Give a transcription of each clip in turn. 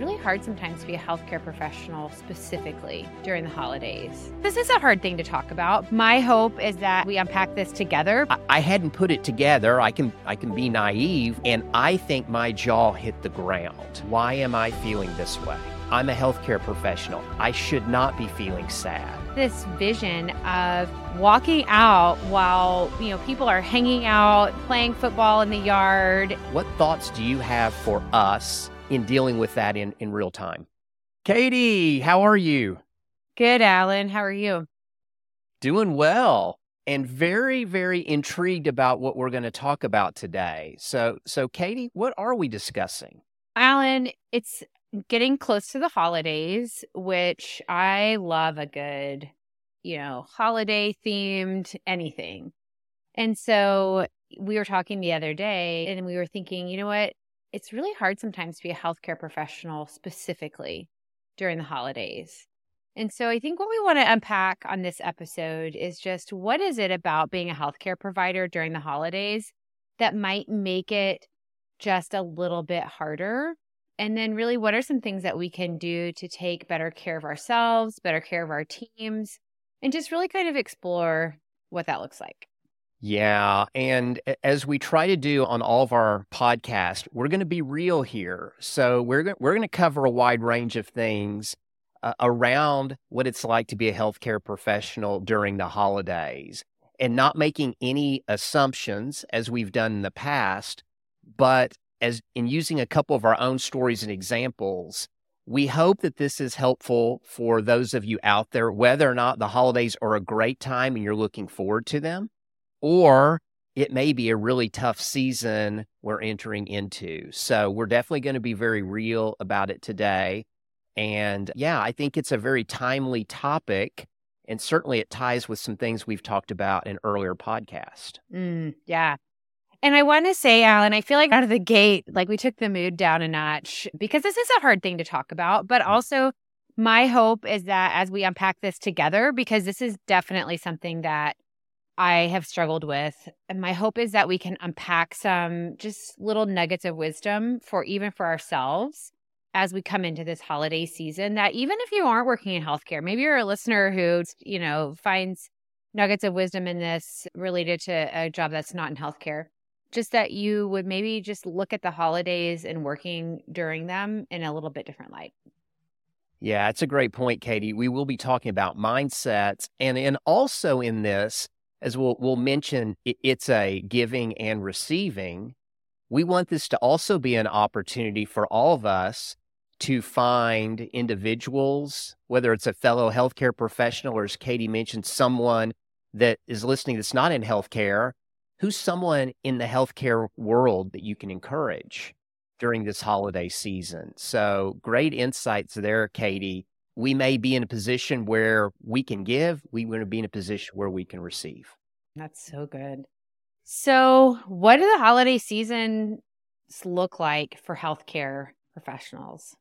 really hard sometimes to be a healthcare professional specifically during the holidays. This is a hard thing to talk about. My hope is that we unpack this together. I, I hadn't put it together. I can I can be naive and I think my jaw hit the ground. Why am I feeling this way? I'm a healthcare professional. I should not be feeling sad. This vision of walking out while, you know, people are hanging out, playing football in the yard. What thoughts do you have for us in dealing with that in, in real time? Katie, how are you? Good, Alan. How are you? Doing well and very very intrigued about what we're going to talk about today. So so Katie, what are we discussing? Alan, it's getting close to the holidays, which I love a good, you know, holiday themed anything. And so we were talking the other day and we were thinking, you know what? It's really hard sometimes to be a healthcare professional specifically during the holidays. And so I think what we want to unpack on this episode is just what is it about being a healthcare provider during the holidays that might make it just a little bit harder and then, really, what are some things that we can do to take better care of ourselves, better care of our teams, and just really kind of explore what that looks like? Yeah. And as we try to do on all of our podcasts, we're going to be real here. So we're, we're going to cover a wide range of things uh, around what it's like to be a healthcare professional during the holidays and not making any assumptions as we've done in the past, but as in using a couple of our own stories and examples, we hope that this is helpful for those of you out there, whether or not the holidays are a great time and you're looking forward to them, or it may be a really tough season we're entering into. So we're definitely going to be very real about it today. And yeah, I think it's a very timely topic. And certainly it ties with some things we've talked about in earlier podcast. Mm, yeah. And I want to say, Alan, I feel like out of the gate, like we took the mood down a notch because this is a hard thing to talk about. But mm. also, my hope is that as we unpack this together, because this is definitely something that I have struggled with, and my hope is that we can unpack some just little nuggets of wisdom for even for ourselves as we come into this holiday season. That even if you aren't working in healthcare, maybe you're a listener who, you know, finds nuggets of wisdom in this related to a job that's not in healthcare just that you would maybe just look at the holidays and working during them in a little bit different light. Yeah, it's a great point, Katie. We will be talking about mindsets, and and also in this, as we'll we'll mention, it's a giving and receiving. We want this to also be an opportunity for all of us to find individuals, whether it's a fellow healthcare professional or, as Katie mentioned, someone that is listening that's not in healthcare who's someone in the healthcare world that you can encourage during this holiday season? So, great insights there, Katie. We may be in a position where we can give, we want to be in a position where we can receive. That's so good. So, what do the holiday seasons look like for healthcare professionals?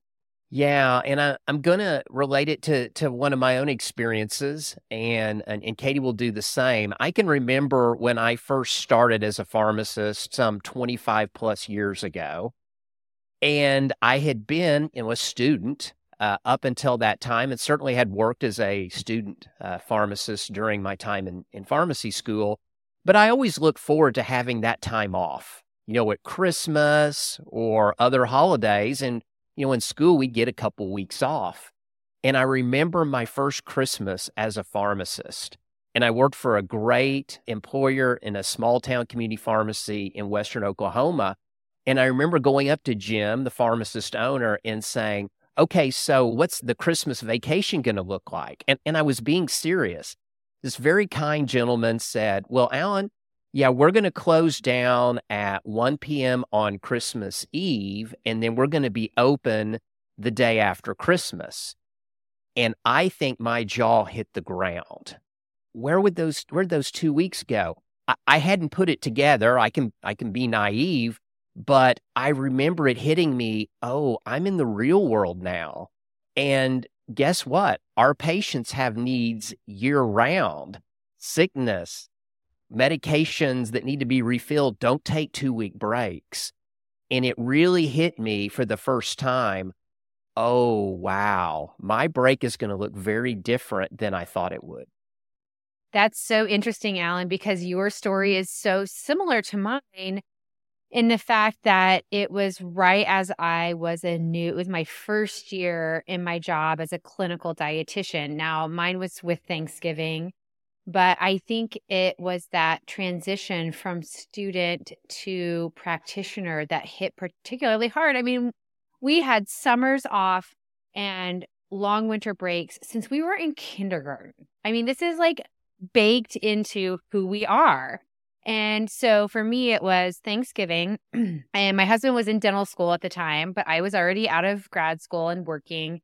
Yeah, and I, am going to relate it to to one of my own experiences, and, and and Katie will do the same. I can remember when I first started as a pharmacist some 25 plus years ago, and I had been you know, a student uh, up until that time, and certainly had worked as a student uh, pharmacist during my time in, in pharmacy school. But I always look forward to having that time off, you know, at Christmas or other holidays, and you know, in school, we'd get a couple weeks off. And I remember my first Christmas as a pharmacist. And I worked for a great employer in a small town community pharmacy in Western Oklahoma. And I remember going up to Jim, the pharmacist owner, and saying, Okay, so what's the Christmas vacation going to look like? And, and I was being serious. This very kind gentleman said, Well, Alan, yeah, we're going to close down at 1 p.m. on Christmas Eve, and then we're going to be open the day after Christmas. And I think my jaw hit the ground. Where would those where'd those two weeks go? I, I hadn't put it together. I can I can be naive, but I remember it hitting me. Oh, I'm in the real world now. And guess what? Our patients have needs year round. Sickness, medications that need to be refilled don't take two week breaks. And it really hit me for the first time. oh, wow, my break is going to look very different than I thought it would. That's so interesting, Alan, because your story is so similar to mine in the fact that it was right as I was a new, it was my first year in my job as a clinical dietitian. Now, mine was with Thanksgiving, but I think it was that transition from student to practitioner that hit particularly hard. I mean, we had summers off and long winter breaks since we were in kindergarten. I mean, this is like baked into who we are. And so for me, it was Thanksgiving. and my husband was in dental school at the time, but I was already out of grad school and working.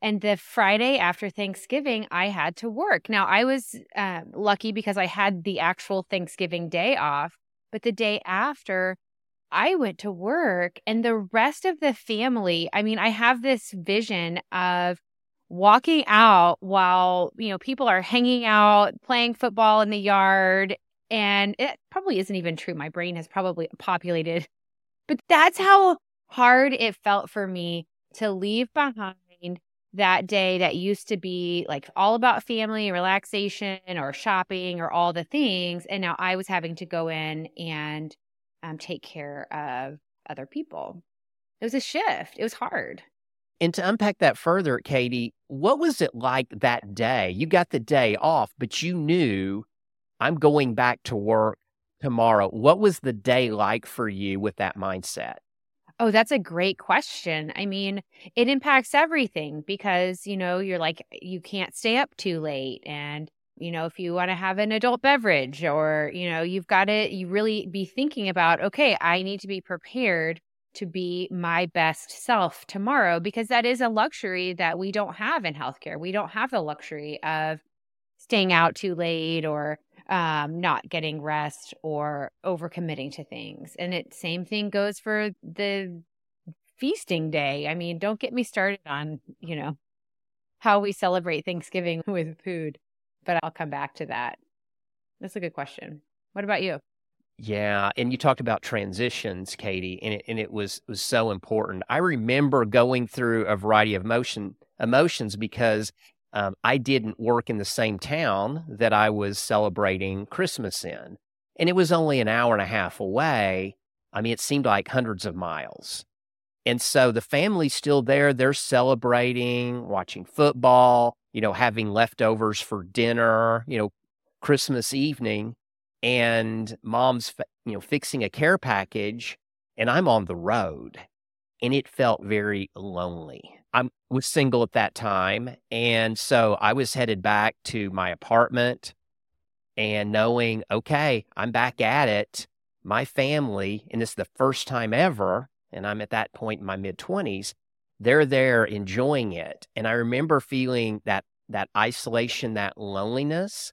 And the Friday after Thanksgiving, I had to work. Now, I was uh, lucky because I had the actual Thanksgiving day off. But the day after, I went to work and the rest of the family, I mean, I have this vision of walking out while, you know, people are hanging out, playing football in the yard. And it probably isn't even true. My brain has probably populated, but that's how hard it felt for me to leave behind that day that used to be like all about family relaxation or shopping or all the things. And now I was having to go in and um, take care of other people. It was a shift. It was hard. And to unpack that further, Katie, what was it like that day? You got the day off, but you knew I'm going back to work tomorrow. What was the day like for you with that mindset? Oh, that's a great question. I mean, it impacts everything because, you know, you're like, you can't stay up too late. And you know, if you want to have an adult beverage or, you know, you've got to you really be thinking about, okay, I need to be prepared to be my best self tomorrow because that is a luxury that we don't have in healthcare. We don't have the luxury of staying out too late or um, not getting rest or overcommitting to things. And it same thing goes for the feasting day. I mean, don't get me started on, you know, how we celebrate Thanksgiving with food but I'll come back to that. That's a good question. What about you? Yeah, and you talked about transitions, Katie, and it, and it was was so important. I remember going through a variety of emotion emotions because um, I didn't work in the same town that I was celebrating Christmas in, and it was only an hour and a half away. I mean, it seemed like hundreds of miles. And so the family's still there. They're celebrating, watching football you know, having leftovers for dinner, you know, Christmas evening, and mom's, you know, fixing a care package, and I'm on the road. And it felt very lonely. I was single at that time. And so I was headed back to my apartment and knowing, okay, I'm back at it. My family, and this is the first time ever, and I'm at that point in my mid 20s, they're there enjoying it. And I remember feeling that that isolation, that loneliness.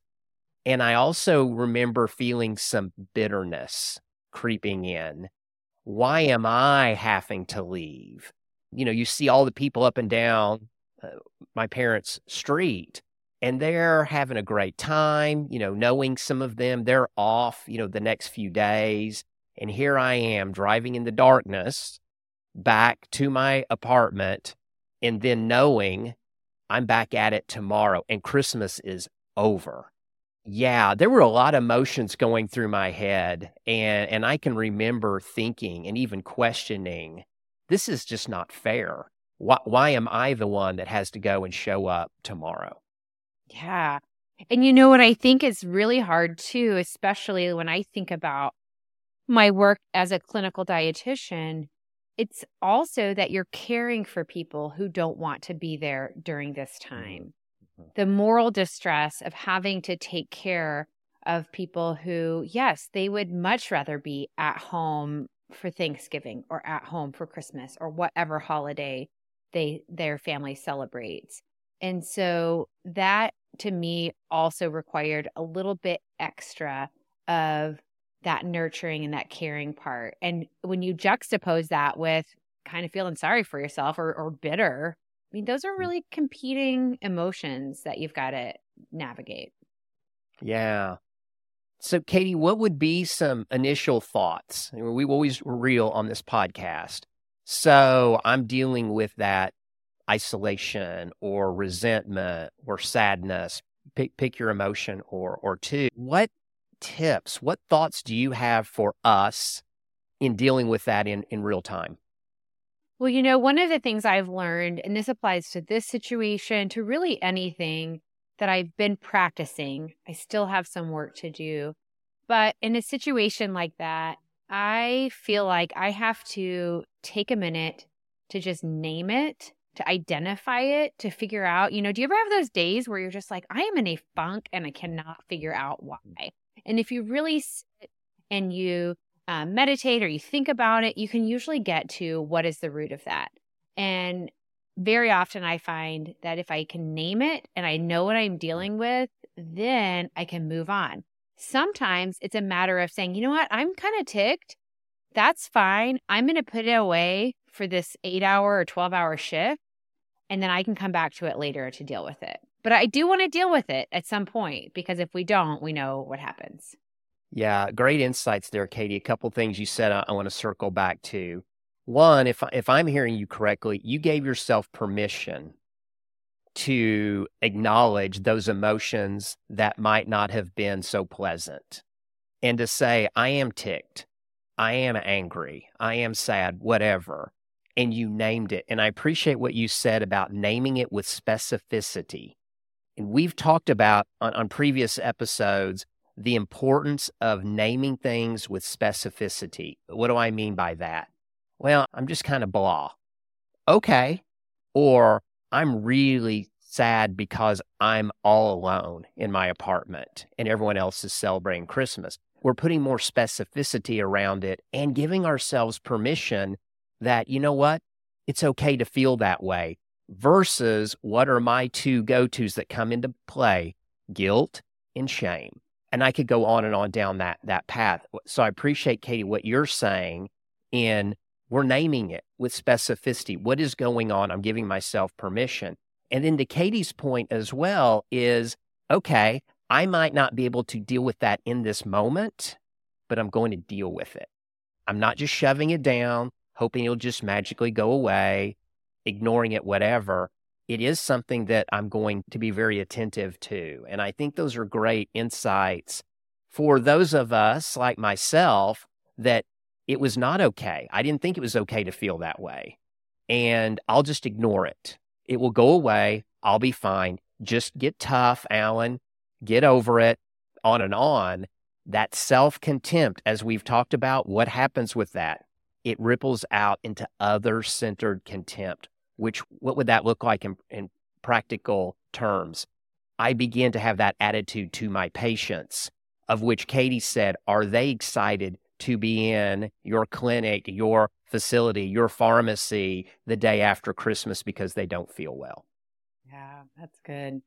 And I also remember feeling some bitterness creeping in. Why am I having to leave? You know, you see all the people up and down uh, my parents' street and they're having a great time, you know, knowing some of them, they're off, you know, the next few days. And here I am driving in the darkness back to my apartment and then knowing I'm back at it tomorrow and Christmas is over. Yeah, there were a lot of emotions going through my head and and I can remember thinking and even questioning this is just not fair. Why why am I the one that has to go and show up tomorrow? Yeah. And you know what I think is really hard too, especially when I think about my work as a clinical dietitian, it's also that you're caring for people who don't want to be there during this mm-hmm. time. Mm-hmm. The moral distress of having to take care of people who, yes, they would much rather be at home for Thanksgiving or at home for Christmas or whatever holiday they their family celebrates. And so that to me also required a little bit extra of that nurturing and that caring part. And when you juxtapose that with kind of feeling sorry for yourself or, or bitter, I mean, those are mm. really competing emotions that you've got to navigate. Yeah. So, Katie, what would be some initial thoughts? We always real on this podcast. So, I'm dealing with that isolation or resentment or sadness. Pick, pick your emotion or, or two. What tips, what thoughts do you have for us in dealing with that in, in real time? Well, you know, one of the things I've learned, and this applies to this situation, to really anything that I've been practicing, I still have some work to do. But in a situation like that, I feel like I have to take a minute to just name it, to identify it, to figure out, you know, do you ever have those days where you're just like, I am in a funk and I cannot figure out why? And if you really sit and you uh, meditate or you think about it, you can usually get to what is the root of that. And very often I find that if I can name it and I know what I'm dealing with, then I can move on. Sometimes it's a matter of saying, you know what, I'm kind of ticked. That's fine. I'm going to put it away for this eight hour or 12 hour shift, and then I can come back to it later to deal with it. But I do want to deal with it at some point because if we don't, we know what happens. Yeah, great insights there, Katie. A couple things you said I, I want to circle back to. One, if if I'm hearing you correctly, you gave yourself permission to acknowledge those emotions that might not have been so pleasant and to say, I am ticked, I am angry, I am sad, whatever. And you named it. And I appreciate what you said about naming it with specificity. And we've talked about on, on previous episodes the importance of naming things with specificity. What do I mean by that? Well, I'm just kind of blah. Okay. Or I'm really sad because I'm all alone in my apartment and everyone else is celebrating Christmas. We're putting more specificity around it and giving ourselves permission that, you know what? It's okay to feel that way versus what are my two go tos that come into play guilt and shame and I could go on and on down that that path. So I appreciate Katie what you're saying in we're naming it with specificity. What is going on? I'm giving myself permission. And then to Katie's point as well is okay, I might not be able to deal with that in this moment, but I'm going to deal with it. I'm not just shoving it down, hoping it'll just magically go away, ignoring it, whatever it is something that I'm going to be very attentive to. And I think those are great insights for those of us like myself that it was not okay. I didn't think it was okay to feel that way. And I'll just ignore it. It will go away. I'll be fine. Just get tough, Alan. Get over it, on and on. That self contempt, as we've talked about, what happens with that? It ripples out into other centered contempt which what would that look like in, in practical terms? I begin to have that attitude to my patients, of which Katie said, Are they excited to be in your clinic, your facility, your pharmacy the day after Christmas because they don't feel well? Yeah, that's good.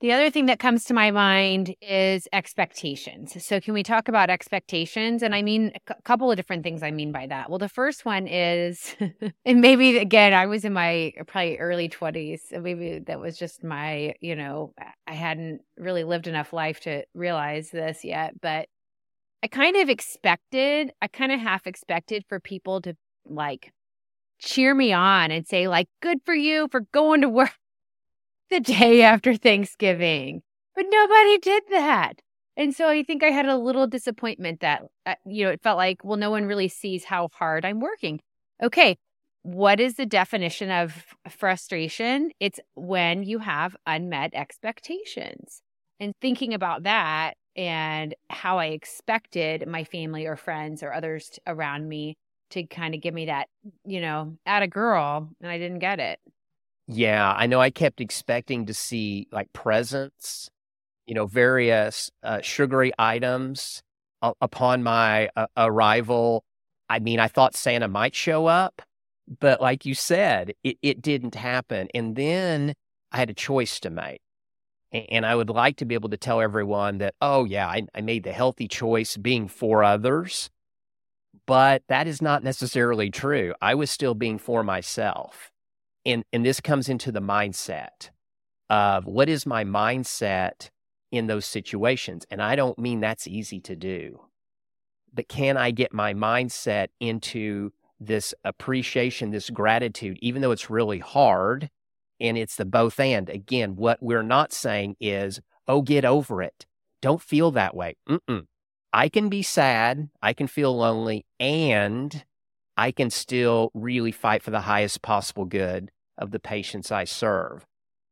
The other thing that comes to my mind is expectations. So, can we talk about expectations? And I mean, a couple of different things I mean by that. Well, the first one is, and maybe again, I was in my probably early 20s. So maybe that was just my, you know, I hadn't really lived enough life to realize this yet. But I kind of expected, I kind of half expected for people to like cheer me on and say, like, good for you for going to work the day after Thanksgiving. But nobody did that. And so I think I had a little disappointment that, uh, you know, it felt like, well, no one really sees how hard I'm working. Okay. What is the definition of frustration? It's when you have unmet expectations. And thinking about that and how I expected my family or friends or others around me to kind of give me that, you know, at a girl, and I didn't get it. Yeah, I know I kept expecting to see like presents, you know, various uh, sugary items uh, upon my uh, arrival. I mean, I thought Santa might show up, but like you said, it, it didn't happen. And then I had a choice to make. And I would like to be able to tell everyone that, oh, yeah, I, I made the healthy choice being for others. But that is not necessarily true. I was still being for myself and and this comes into the mindset of what is my mindset in those situations and i don't mean that's easy to do but can i get my mindset into this appreciation this gratitude even though it's really hard And it's the both and. Again, what we're not saying is, oh, get over it. Don't feel that way. Mm-mm. I can be sad. I can feel lonely and I can still really fight for the highest possible good of the patients I serve.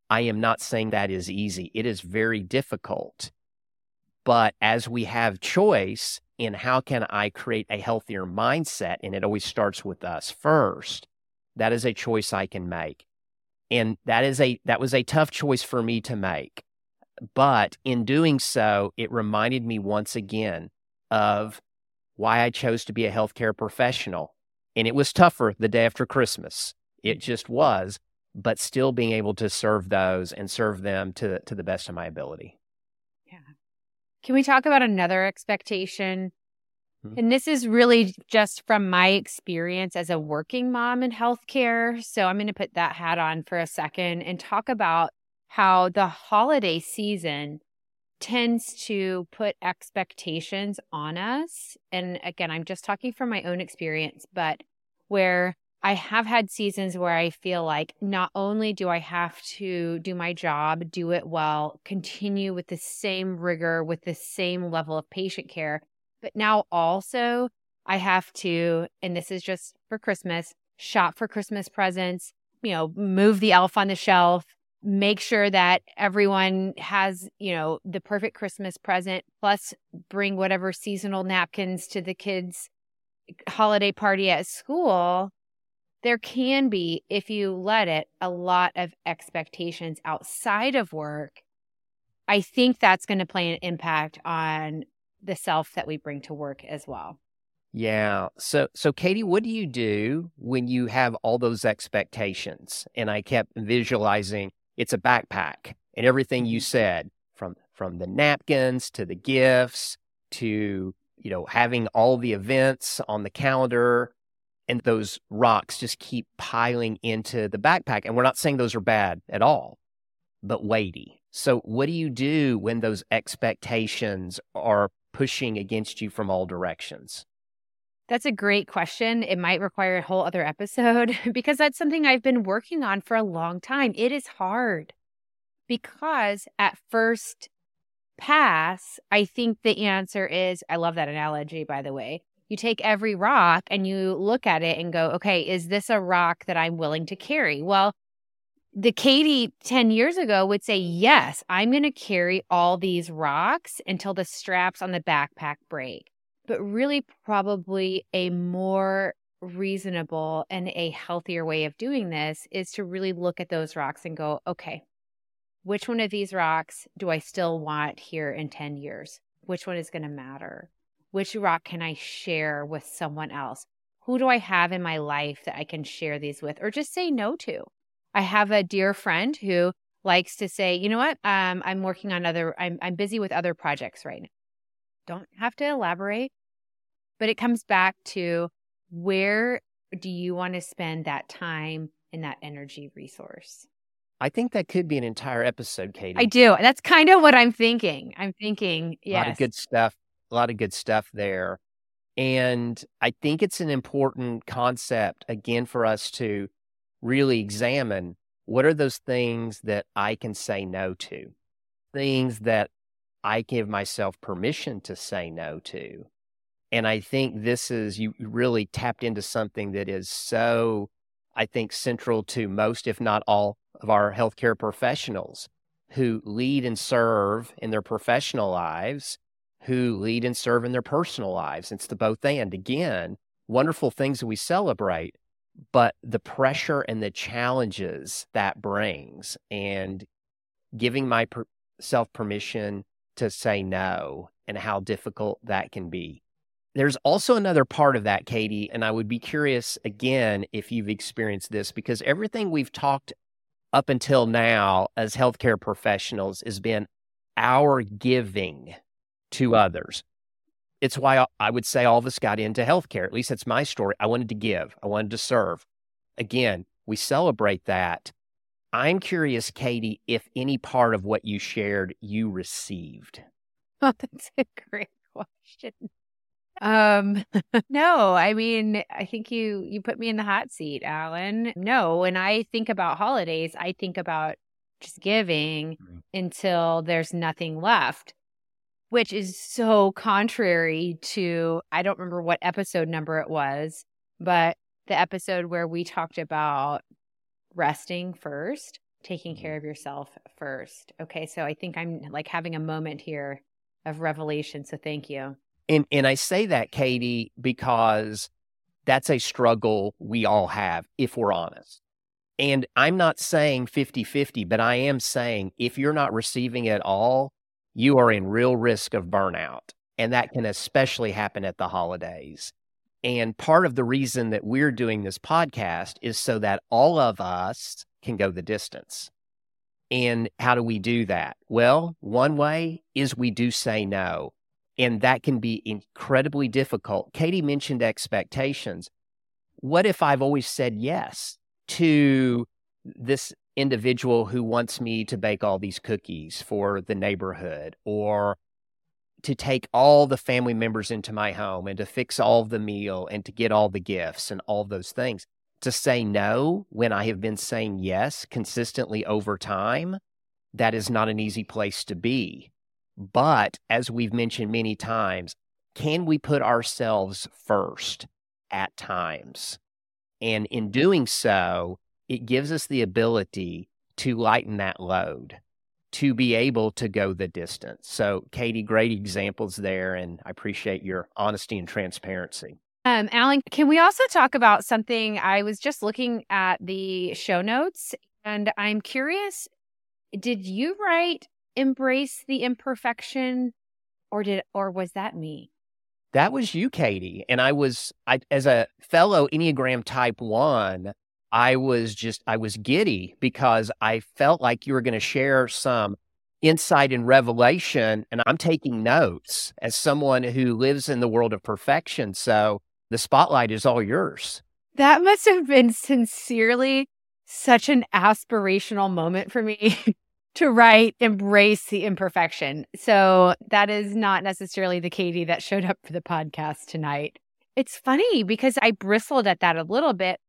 I am not saying that is easy. It is very difficult. But as we have choice in how can I create a healthier mindset, and it always starts with us first, that is a choice I can make. And that is a that was a tough choice for me to make. But in doing so, it reminded me once again of why I chose to be a healthcare professional. And it was tougher the day after Christmas. It mm-hmm. just was, but still being able to serve those and serve them to, to the best of my ability. Yeah. Can we talk about another expectation? Mm-hmm. And this is really just from my experience as a working mom in healthcare. So I'm going to put that hat on for a second and talk about how the holiday season tends to put expectations on us. And again, I'm just talking from my own experience, but where I have had seasons where I feel like not only do I have to do my job, do it well, continue with the same rigor, with the same level of patient care, but now also I have to, and this is just for Christmas, shop for Christmas presents, you know, move the elf on the shelf, make sure that everyone has, you know, the perfect Christmas present, plus bring whatever seasonal napkins to the kids' holiday party at school. There can be, if you let it, a lot of expectations outside of work. I think that's going to play an impact on the self that we bring to work as well. Yeah. So so Katie, what do you do when you have all those expectations? And I kept visualizing it's a backpack and everything you mm-hmm. said from from the napkins to the gifts to you know having all the events on the calendar and those rocks just keep piling into the backpack and we're not saying those are bad at all but weighty so what do you do when those expectations are pushing against you from all directions that's a great question. It might require a whole other episode because that's something I've been working on for a long time. It is hard because at first pass, I think the answer is I love that analogy, by the way. You take every rock and you look at it and go, okay, is this a rock that I'm willing to carry? Well, the Katie 10 years ago would say, yes, I'm going to carry all these rocks until the straps on the backpack break but really probably a more reasonable and a healthier way of doing this is to really look at those rocks and go, okay, which one of these rocks do I still want here in 10 years? Which one is going to matter? Which rock can I share with someone else? Who do I have in my life that I can share these with or just say no to? I have a dear friend who likes to say, you know what? Um, I'm working on other, I'm, I'm busy with other projects right now. Don't have to elaborate. But it comes back to where do you want to spend that time and that energy resource? I think that could be an entire episode, Katie. I do. That's kind of what I'm thinking. I'm thinking, yes. A lot of good stuff. A lot of good stuff there. And I think it's an important concept, again, for us to really examine what are those things that I can say no to, things that I give myself permission to say no to. And I think this is, you really tapped into something that is so, I think, central to most, if not all, of our healthcare professionals who lead and serve in their professional lives, who lead and serve in their personal lives. It's the both and. Again, wonderful things that we celebrate, but the pressure and the challenges that brings and giving myself permission to say no and how difficult that can be. There's also another part of that, Katie, and I would be curious again if you've experienced this because everything we've talked up until now as healthcare professionals has been our giving to others. It's why I would say all of us got into healthcare. At least that's my story. I wanted to give, I wanted to serve. Again, we celebrate that. I'm curious, Katie, if any part of what you shared you received. Oh, that's a great question. Um, no, I mean, I think you you put me in the hot seat, Alan. No, when I think about holidays, I think about just giving mm-hmm. until there's nothing left, which is so contrary to I don't remember what episode number it was, but the episode where we talked about resting first, taking care mm-hmm. of yourself first. Okay, so I think I'm like having a moment here of revelation, so thank you. And and I say that, Katie, because that's a struggle we all have if we're honest. And I'm not saying 50 50, but I am saying if you're not receiving it all, you are in real risk of burnout. And that can especially happen at the holidays. And part of the reason that we're doing this podcast is so that all of us can go the distance. And how do we do that? Well, one way is we do say no. And that can be incredibly difficult. Katie mentioned expectations. What if I've always said yes to this individual who wants me to bake all these cookies for the neighborhood or to take all the family members into my home and to fix all the meal and to get all the gifts and all those things? To say no when I have been saying yes consistently over time, that is not an easy place to be. But as we've mentioned many times, can we put ourselves first at times? And in doing so, it gives us the ability to lighten that load, to be able to go the distance. So, Katie, great examples there. And I appreciate your honesty and transparency. Um, Alan, can we also talk about something? I was just looking at the show notes and I'm curious did you write embrace the imperfection or did or was that me? That was you, Katie. And I was I as a fellow Enneagram type 1, I was just I was giddy because I felt like you were going to share some insight and revelation and I'm taking notes as someone who lives in the world of perfection. So the spotlight is all yours. That must have been sincerely such an aspirational moment for me to write embrace the imperfection. So that is not necessarily the Katie that showed up for the podcast tonight. It's funny because I bristled at that a little bit.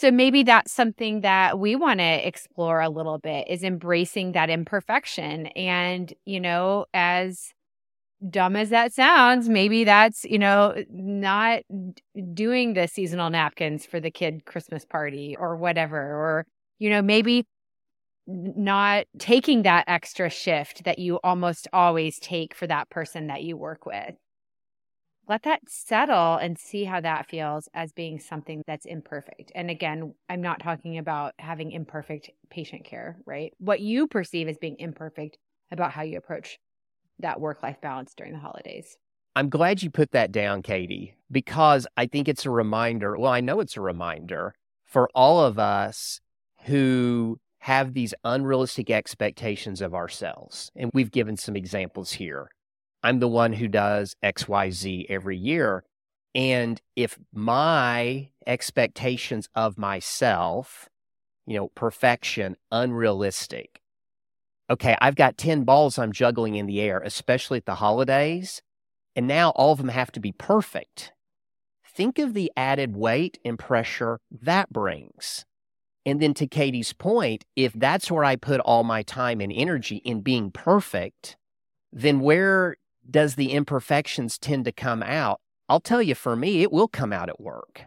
So maybe that's something that we want to explore a little bit is embracing that imperfection. And, you know, as dumb as that sounds, maybe that's, you know, not doing the seasonal napkins for the kid Christmas party or whatever. Or, you know, maybe not taking that extra shift that you almost always take for that person that you work with. Let that settle and see how that feels as being something that's imperfect. And again, I'm not talking about having imperfect patient care, right? What you perceive as being imperfect about how you approach that work life balance during the holidays. I'm glad you put that down, Katie, because I think it's a reminder. Well, I know it's a reminder for all of us who have these unrealistic expectations of ourselves. And we've given some examples here. I'm the one who does XYZ every year. And if my expectations of myself, you know, perfection, unrealistic, okay, I've got 10 balls I'm juggling in the air, especially at the holidays. And now all of them have to be perfect. Think of the added weight and pressure that brings. And then to Katie's point, if that's where I put all my time and energy in being perfect, then where does the imperfections tend to come out? I'll tell you, for me, it will come out at work.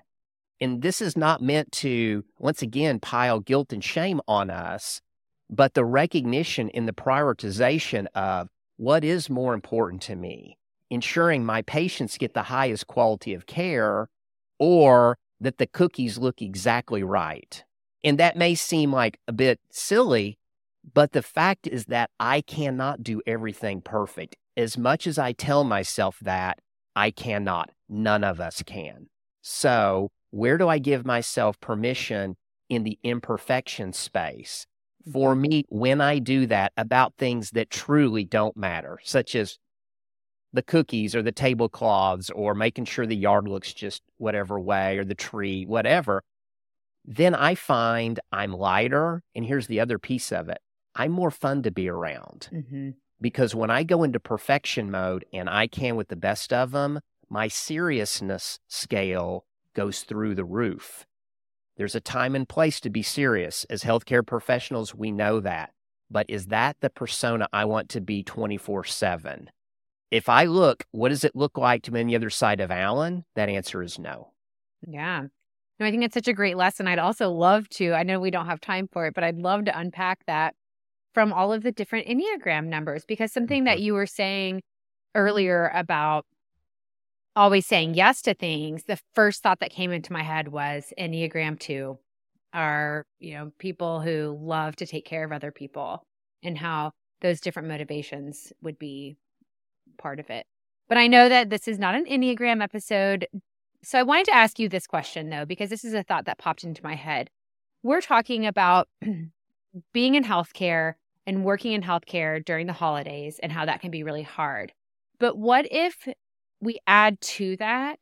And this is not meant to, once again, pile guilt and shame on us, but the recognition in the prioritization of what is more important to me, ensuring my patients get the highest quality of care or that the cookies look exactly right and that may seem like a bit silly, but the fact is that I cannot do everything perfect. As much as I tell myself that, I cannot. None of us can. So, where do I give myself permission in the imperfection space? For me, when I do that about things that truly don't matter, such as the cookies or the tablecloths or making sure the yard looks just whatever way or the tree, whatever, then I find I'm lighter. And here's the other piece of it I'm more fun to be around. Mm-hmm. Because when I go into perfection mode and I can with the best of them, my seriousness scale goes through the roof. There's a time and place to be serious. As healthcare professionals, we know that. But is that the persona I want to be 24 7? If I look, what does it look like to be on the other side of Alan? That answer is no. Yeah. No, I think it's such a great lesson. I'd also love to, I know we don't have time for it, but I'd love to unpack that from all of the different Enneagram numbers because something that mm-hmm. you were saying earlier about always saying yes to things, the first thought that came into my head was Enneagram 2 are, you know, people who love to take care of other people and how those different motivations would be part of it. But I know that this is not an Enneagram episode. So I wanted to ask you this question though, because this is a thought that popped into my head. We're talking about being in healthcare and working in healthcare during the holidays and how that can be really hard. But what if we add to that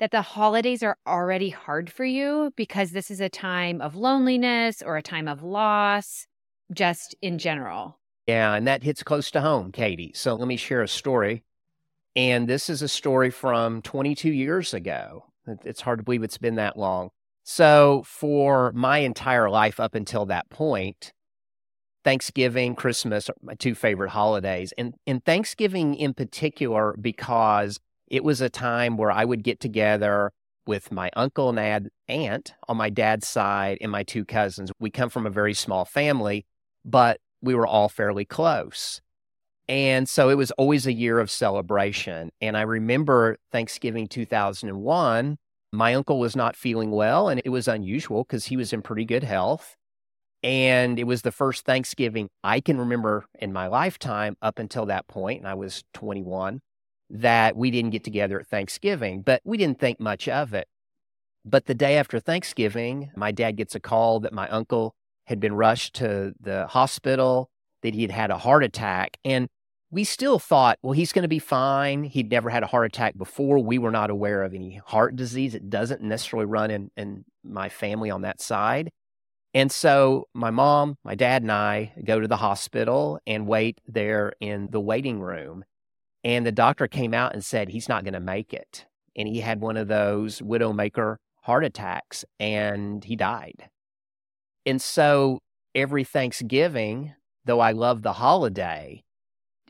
that the holidays are already hard for you because this is a time of loneliness or a time of loss, just in general. Yeah, and that hits close to home, Katie. So let me share a story. And this is a story from 22 years ago. It's hard to believe it's been that long. So, for my entire life up until that point, Thanksgiving, Christmas are my two favorite holidays. And, and Thanksgiving in particular, because it was a time where I would get together with my uncle and aunt on my dad's side and my two cousins. We come from a very small family, but we were all fairly close. And so it was always a year of celebration. And I remember Thanksgiving 2001, my uncle was not feeling well, and it was unusual because he was in pretty good health. And it was the first Thanksgiving I can remember in my lifetime up until that point, and I was 21 that we didn't get together at Thanksgiving, but we didn't think much of it. But the day after Thanksgiving, my dad gets a call that my uncle had been rushed to the hospital, that he had had a heart attack. And we still thought, well, he's going to be fine. He'd never had a heart attack before. We were not aware of any heart disease. It doesn't necessarily run in, in my family on that side. And so my mom, my dad, and I go to the hospital and wait there in the waiting room. And the doctor came out and said he's not going to make it. And he had one of those widowmaker heart attacks and he died. And so every Thanksgiving, though I love the holiday,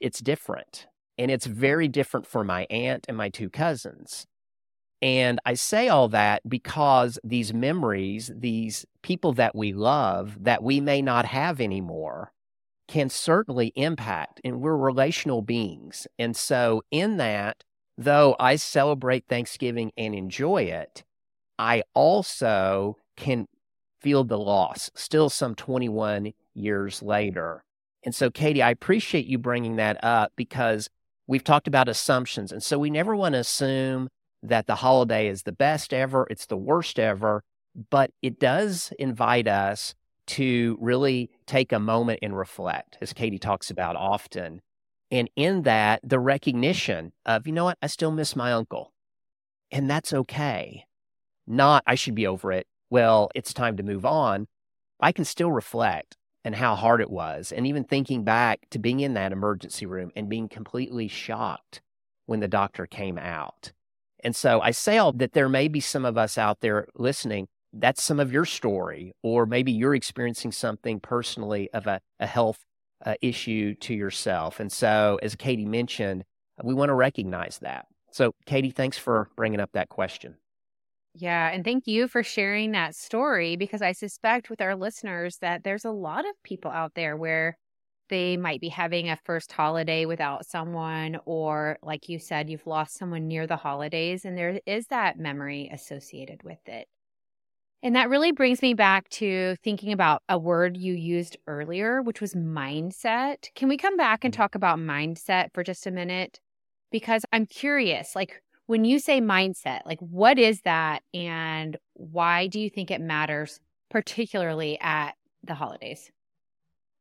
it's different. And it's very different for my aunt and my two cousins. And I say all that because these memories, these people that we love that we may not have anymore, can certainly impact, and we're relational beings. And so, in that, though I celebrate Thanksgiving and enjoy it, I also can feel the loss still some 21 years later. And so, Katie, I appreciate you bringing that up because we've talked about assumptions. And so, we never want to assume that the holiday is the best ever, it's the worst ever, but it does invite us to really take a moment and reflect, as Katie talks about often. And in that, the recognition of, you know what, I still miss my uncle. And that's okay. Not, I should be over it. Well, it's time to move on. I can still reflect and how hard it was. And even thinking back to being in that emergency room and being completely shocked when the doctor came out. And so I say all that there may be some of us out there listening that's some of your story, or maybe you're experiencing something personally of a, a health uh, issue to yourself. And so, as Katie mentioned, we want to recognize that. So, Katie, thanks for bringing up that question. Yeah. And thank you for sharing that story because I suspect with our listeners that there's a lot of people out there where they might be having a first holiday without someone, or like you said, you've lost someone near the holidays, and there is that memory associated with it. And that really brings me back to thinking about a word you used earlier, which was mindset. Can we come back and mm-hmm. talk about mindset for just a minute? Because I'm curious, like when you say mindset, like what is that and why do you think it matters, particularly at the holidays?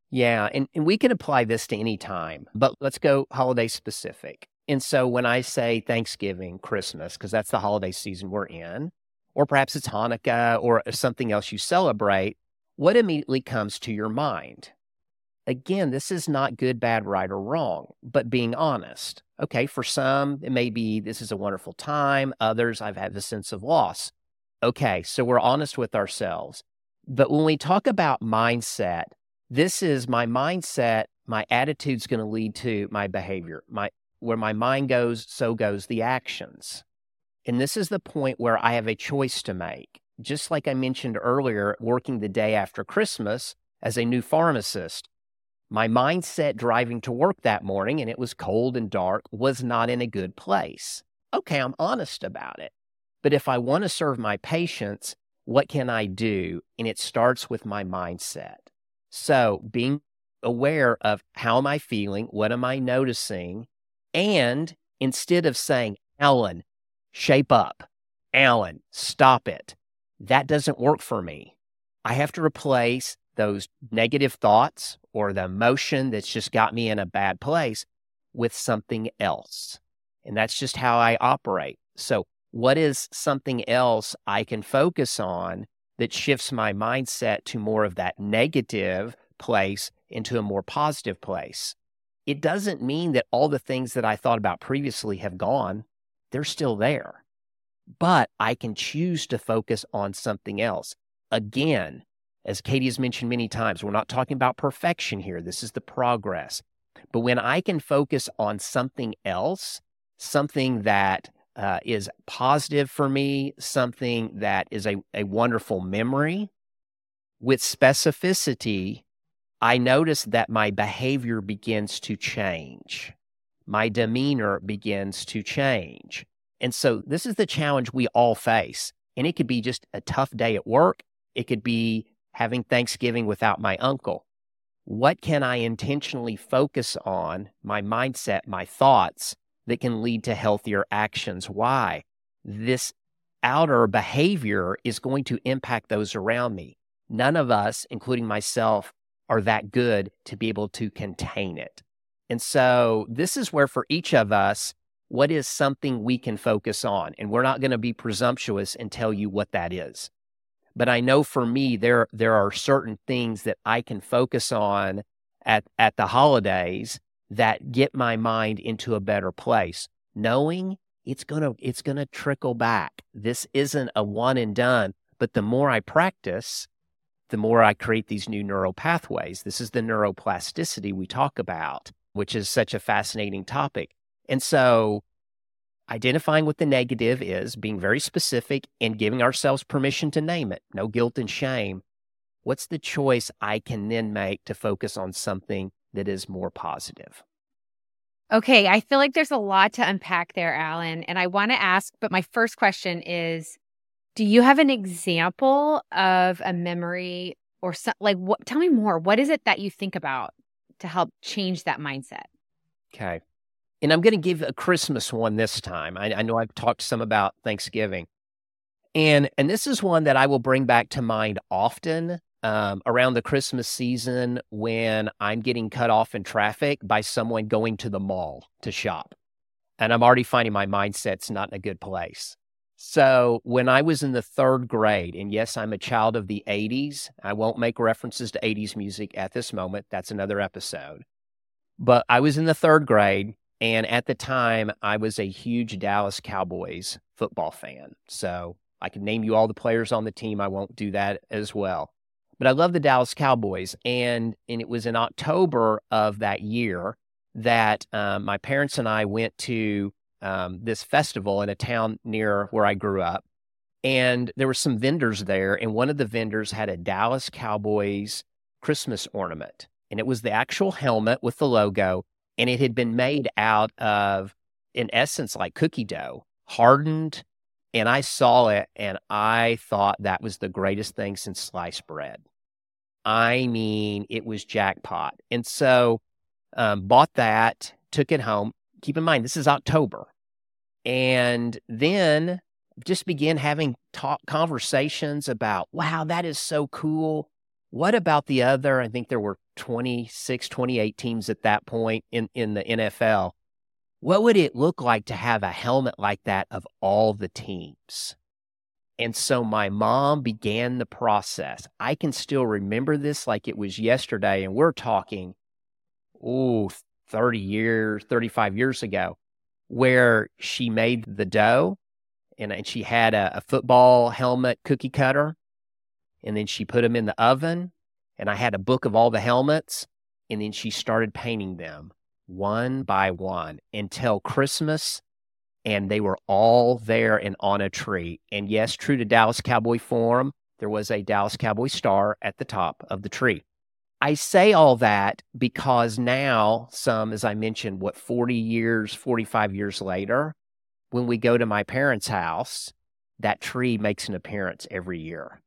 Yeah, and, and we can apply this to any time, but let's go holiday specific. And so when I say Thanksgiving, Christmas, because that's the holiday season we're in, or perhaps it's Hanukkah or uh, something else you celebrate, what immediately comes to your mind? again, this is not good, bad, right, or wrong, but being honest. Okay, for some, it may be this is a wonderful time. Others, I've had the sense of loss. Okay, so we're honest with ourselves. But when we talk about mindset, this is my mindset, my attitude's going to lead to my behavior. My where my mind goes, so goes the actions. And this is the point where I have a choice to make. Just like I mentioned earlier, working the day after Christmas as a new pharmacist, my mindset driving to work that morning, and it was cold and dark, was not in a good place. Okay, I'm honest about it. But if I want to serve my patients, what can I do? And it starts with my mindset. So being aware of how am I feeling? What am I noticing? And instead of saying, Alan, shape up, Alan, stop it, that doesn't work for me. I have to replace those negative thoughts or the emotion that's just got me in a bad place with something else. And that's just how I operate. So, what is something else I can focus on that shifts my mindset to more of that negative place into a more positive place? It doesn't mean that all the things that I thought about previously have gone, they're still there. But I can choose to focus on something else. Again, as Katie has mentioned many times, we're not talking about perfection here. This is the progress. But when I can focus on something else, something that uh, is positive for me, something that is a, a wonderful memory, with specificity, I notice that my behavior begins to change. My demeanor begins to change. And so this is the challenge we all face. And it could be just a tough day at work. It could be having Thanksgiving without my uncle? What can I intentionally focus on, my mindset, my thoughts, that can lead to healthier actions? Why? This outer behavior is going to impact those around me. None of us, including myself, are that good to be able to contain it. And so, this is where for each of us, what is something we can focus on? And we're not going to be presumptuous and tell you what that is. But I know for me, there there are certain things that I can focus on at at the holidays that get my mind into a better place, knowing it's gonna it's gonna trickle back. This isn't a one and done. But the more I practice, the more I create these new neural pathways. This is the neuroplasticity we talk about, which is such a fascinating topic. And so identifying what the negative is, being very specific, and giving ourselves permission to name it. No guilt and shame. What's the choice I can then make to focus on something that is more positive? Okay, I feel like there's a lot to unpack there, Alan. And I want to ask, but my first question is Do you have an example of a memory or some, like what? Tell me more. What is it that you think about to help change that mindset? Okay and I'm going to give a Christmas one this time. I, I, know I've talked some about Thanksgiving, and and this is one that I will bring back to mind often um, around the Christmas season when I'm getting cut off in traffic by someone going to the mall to shop, and I'm already finding my mindset's not in a good place. So when I was in the third grade, and yes, I'm a child of the 80s. I won't make references to 80s music at this moment. That's another episode. But I was in the third grade and at the time, I was a huge Dallas Cowboys football fan. So I can name you all the players on the team. I won't do that as well. But I love the Dallas Cowboys. And, and it was in October of that year that um, my parents and I went to um, this festival in a town near where I grew up. And there were some vendors there. And one of the vendors had a Dallas Cowboys Christmas ornament. And it was the actual helmet with the logo and it had been made out of, in essence, like cookie dough, hardened. And I saw it and I thought that was the greatest thing since sliced bread. I mean, it was jackpot. And so, um, bought that, took it home. Keep in mind, this is October. And then just began having talk conversations about, wow, that is so cool. What about the other? I think there were 26, 28 teams at that point in, in the NFL. What would it look like to have a helmet like that of all the teams? And so my mom began the process. I can still remember this like it was yesterday. And we're talking ooh, 30 years, 35 years ago, where she made the dough and, and she had a, a football helmet cookie cutter. And then she put them in the oven. And I had a book of all the helmets. And then she started painting them one by one until Christmas. And they were all there and on a tree. And yes, true to Dallas Cowboy form, there was a Dallas Cowboy star at the top of the tree. I say all that because now, some, as I mentioned, what, 40 years, 45 years later, when we go to my parents' house, that tree makes an appearance every year.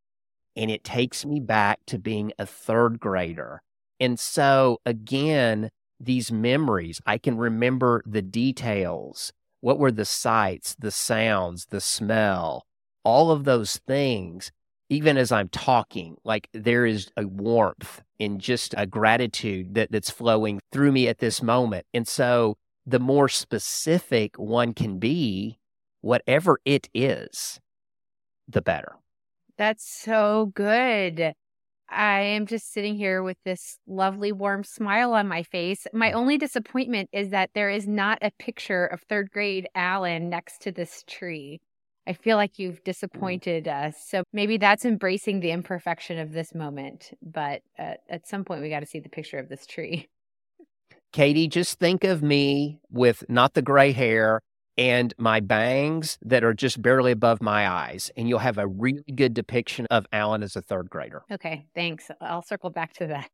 And it takes me back to being a third grader. And so, again, these memories, I can remember the details. What were the sights, the sounds, the smell, all of those things even as I'm talking, like there is a warmth and just a gratitude that, that's flowing through me at this moment. And so the more specific one can be, whatever it is, the better. That's so good. I am just sitting here with this lovely, warm smile on my face. My only disappointment is that there is not a picture of third grade Alan next to this tree. I feel like you've disappointed us. So maybe that's embracing the imperfection of this moment. But uh, at some point, we got to see the picture of this tree. Katie, just think of me with not the gray hair and my bangs that are just barely above my eyes, and you'll have a really good depiction of Alan as a third grader. Okay, thanks. I'll circle back to that.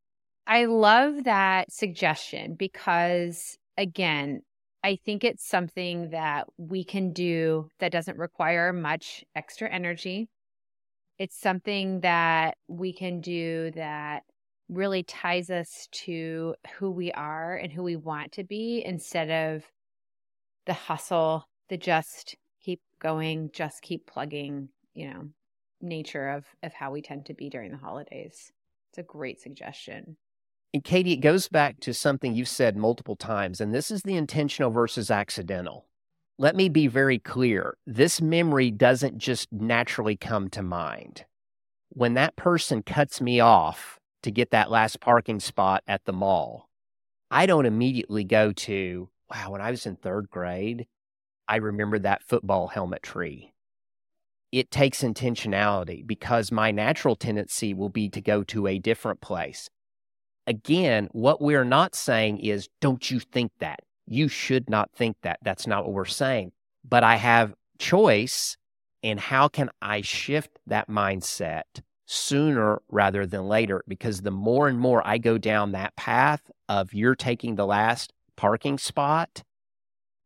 I love that suggestion because, again, I think it's something that we can do that doesn't require much extra energy. It's something that we can do that really ties us to who we are and who we want to be instead of the hustle, the just keep going, just keep plugging, you know, nature of of how we tend to be during the holidays. It's a great suggestion. And Katie, it goes back to something you've said multiple times, and this is the intentional versus accidental. Let me be very clear this memory doesn't just naturally come to mind. When that person cuts me off to get that last parking spot at the mall, I don't immediately go to, wow, when I was in third grade, I remember that football helmet tree. It takes intentionality because my natural tendency will be to go to a different place again, what we're not saying is, don't you think that? You should not think that. That's not what we're saying. But I have choice. And how can I shift that mindset sooner rather than later? Because the more and more I go down that path of you're taking the last parking spot,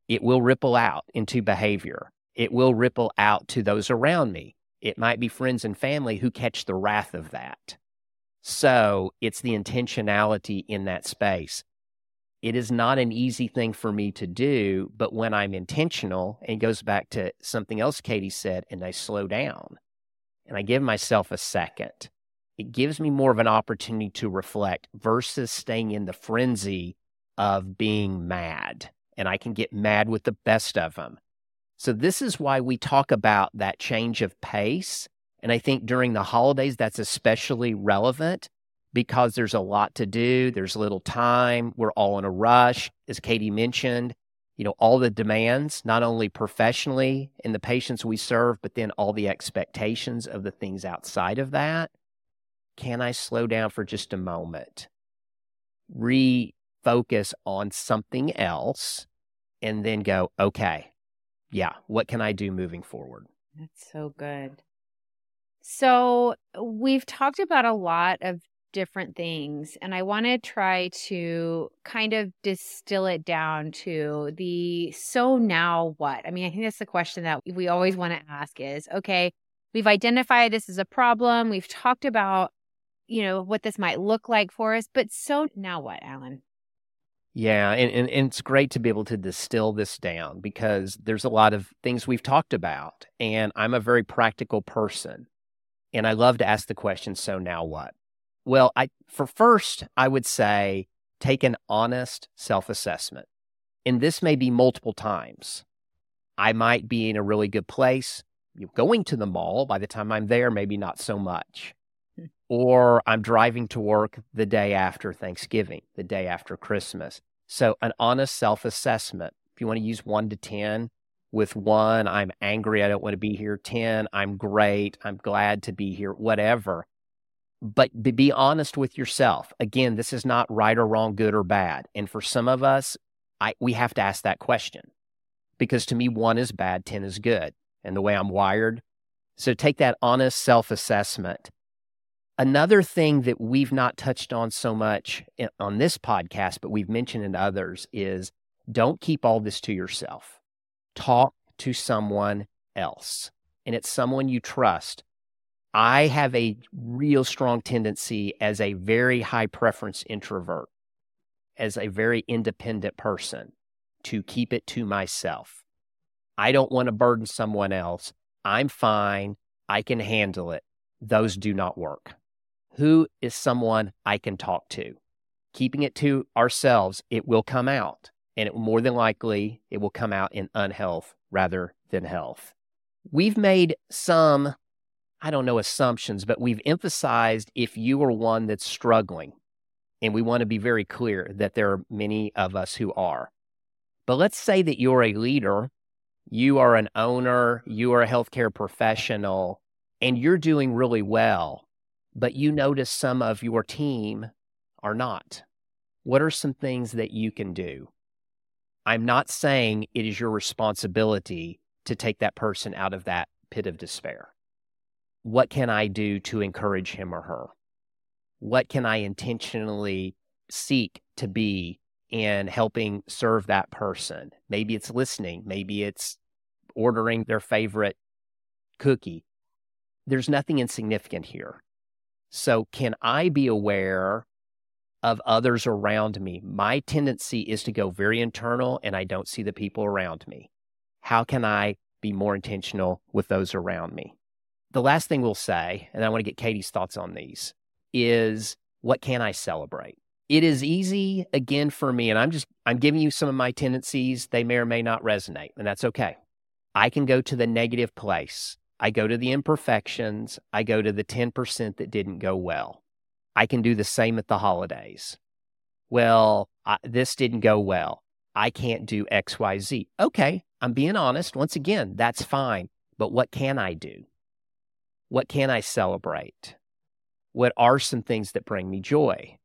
it will ripple out into behavior. It will ripple out to those around me. It might be friends and family who catch the wrath of that. So it's the intentionality in that space. It is not an easy thing for me to do, but when I'm intentional, and it goes back to something else Katie said, and I slow down and I give myself a second, it gives me more of an opportunity to reflect versus staying in the frenzy of being mad. And I can get mad with the best of them. So, this is why we talk about that change of pace and I think during the holidays, that's especially relevant because there's a lot to do. There's little time. We're all in a rush. As Katie mentioned, you know, all the demands, not only professionally in the patients we serve, but then all the expectations of the things outside of that. Can I slow down for just a moment? Refocus on something else and then go, okay, yeah, what can I do moving forward? That's so good. So, we've talked about a lot of different things, and I want to try to kind of distill it down to the so now what? I mean, I think that's the question that we always want to ask is okay, we've identified this as a problem, we've talked about, you know, what this might look like for us, but so now what, Alan? Yeah, and, and, and, it's great to be able to distill this down because there's a lot of things we've talked about. And I'm a very practical person. And I love to ask the question, so now what? Well, I for first, I would say take an honest self-assessment. And this may be multiple times. I might be in a really good place. You're Going to the mall, by the time I'm there, maybe not so much. Or I'm driving to work the day after Thanksgiving, the day after Christmas. So, an honest self assessment. If you want to use one to 10, with one, I'm angry, I don't want to be here. 10, I'm great, I'm glad to be here, whatever. But be honest with yourself. Again, this is not right or wrong, good or bad. And for some of us, I, we have to ask that question because to me, one is bad, 10 is good. And the way I'm wired. So take that honest self assessment Another thing that we've not touched on so much on this podcast, but we've mentioned in others, is don't keep all this to yourself. Talk to someone else, and it's someone you trust. I have a real strong tendency as a very high preference introvert, as a very independent person, to keep it to myself. I don't want to burden someone else. I'm fine. I can handle it. Those do not work who is someone I can talk to? Keeping it to ourselves, it will come out. And it, more than likely, it will come out in unhealth rather than health. We've made some, I don't know, assumptions, but we've emphasized if you are one that's struggling, and we want to be very clear that there are many of us who are. But let's say that you're a leader, you are an owner, you are a healthcare professional, and you're doing really well but you notice some of your team are not. What are some things that you can do? I'm not saying it is your responsibility to take that person out of that pit of despair. What can I do to encourage him or her? What can I intentionally seek to be in helping serve that person? Maybe it's listening, maybe it's ordering their favorite cookie. There's nothing insignificant here. So, can I be aware of others around me? My tendency is to go very internal and I don't see the people around me. How can I be more intentional with those around me? The last thing we'll say, and I want to get Katie's thoughts on these, is what can I celebrate? It is easy again for me, and I'm just I'm giving you some of my tendencies. They may or may not resonate, and that's okay. I can go to the negative place I go to the imperfections. I go to the 10% that didn't go well. I can do the same at the holidays. Well, I, this didn't go well. I can't do XYZ. Okay, I'm being honest. Once again, that's fine. But what can I do? What can I celebrate? What are some things that bring me joy?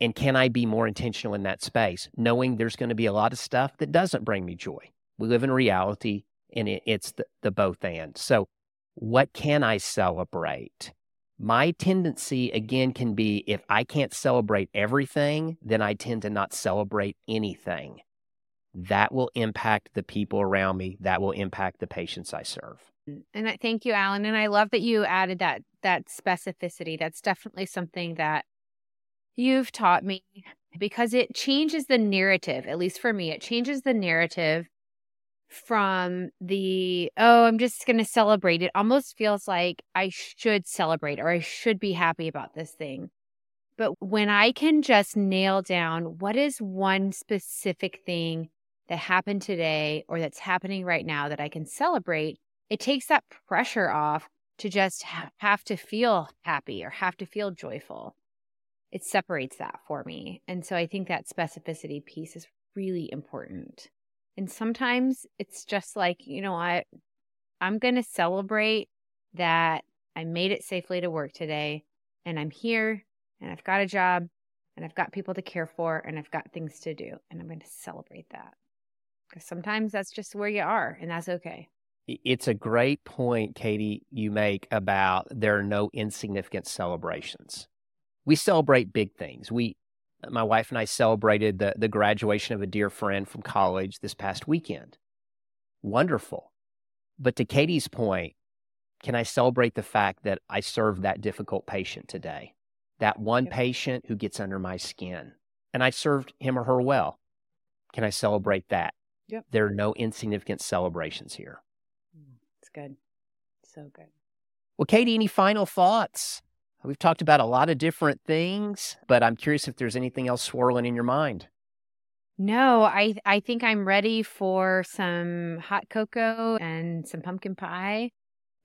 And can I be more intentional in that space, knowing there's going to be a lot of stuff that doesn't bring me joy? We live in reality and it, it's the, the both and. So, what can I celebrate? My tendency, again, can be if I can't celebrate everything, then I tend to not celebrate anything. That will impact the people around me. That will impact the patients I serve. Mm, and I thank you, Alan. And I love that you added that that specificity. That's definitely something that you've taught me because it changes the narrative. At least for me, it changes the narrative from the oh i'm just going to celebrate it. Almost feels like i should celebrate or i should be happy about this thing. But when i can just nail down what is one specific thing that happened today or that's happening right now that i can celebrate it takes that pressure off to just ha- have to feel happy or have to feel joyful. It separates that for me. And so i think that specificity piece is really important and sometimes it's just like, you know what? I'm going to celebrate that I made it safely to work today and I'm here and I've got a job and I've got people to care for and I've got things to do. And I'm going to celebrate that. Because sometimes that's just where you are and that's okay. It's a great point, Katie, you make about there are no insignificant celebrations. We celebrate big things. We my wife and I celebrated the, the graduation of a dear friend from college this past weekend. Wonderful. But to Katie's point, can I celebrate the fact that I served that difficult patient today? That one patient who gets under my skin, and I served him or her well. Can I celebrate that? Yep. There are no insignificant celebrations here. Mm, it's good. So good. Well, Katie, any final thoughts? We've talked about a lot of different things, but I'm curious if there's anything else swirling in your mind. No, I I think I'm ready for some hot cocoa and some pumpkin pie.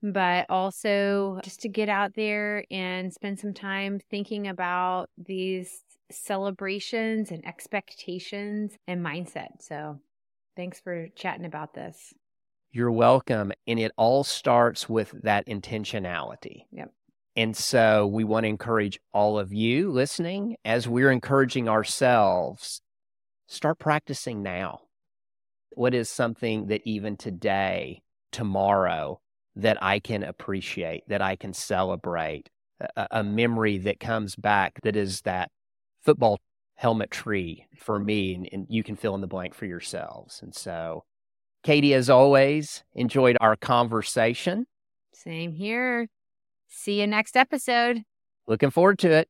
but also just to get out there and spend some time thinking about these celebrations and expectations and mindset. So, thanks for chatting about this. You're welcome. And it all starts with that intentionality. Yep. And so we want to encourage all of you listening as we're encouraging ourselves, start practicing now. What is something that even today, tomorrow, that I can appreciate, that I can celebrate, a, a memory that comes back that is that football helmet tree for me, and, and, you can fill in the blank for yourselves. And so, Katie, as always, enjoyed our conversation. Same here. See you next episode. Looking forward to it.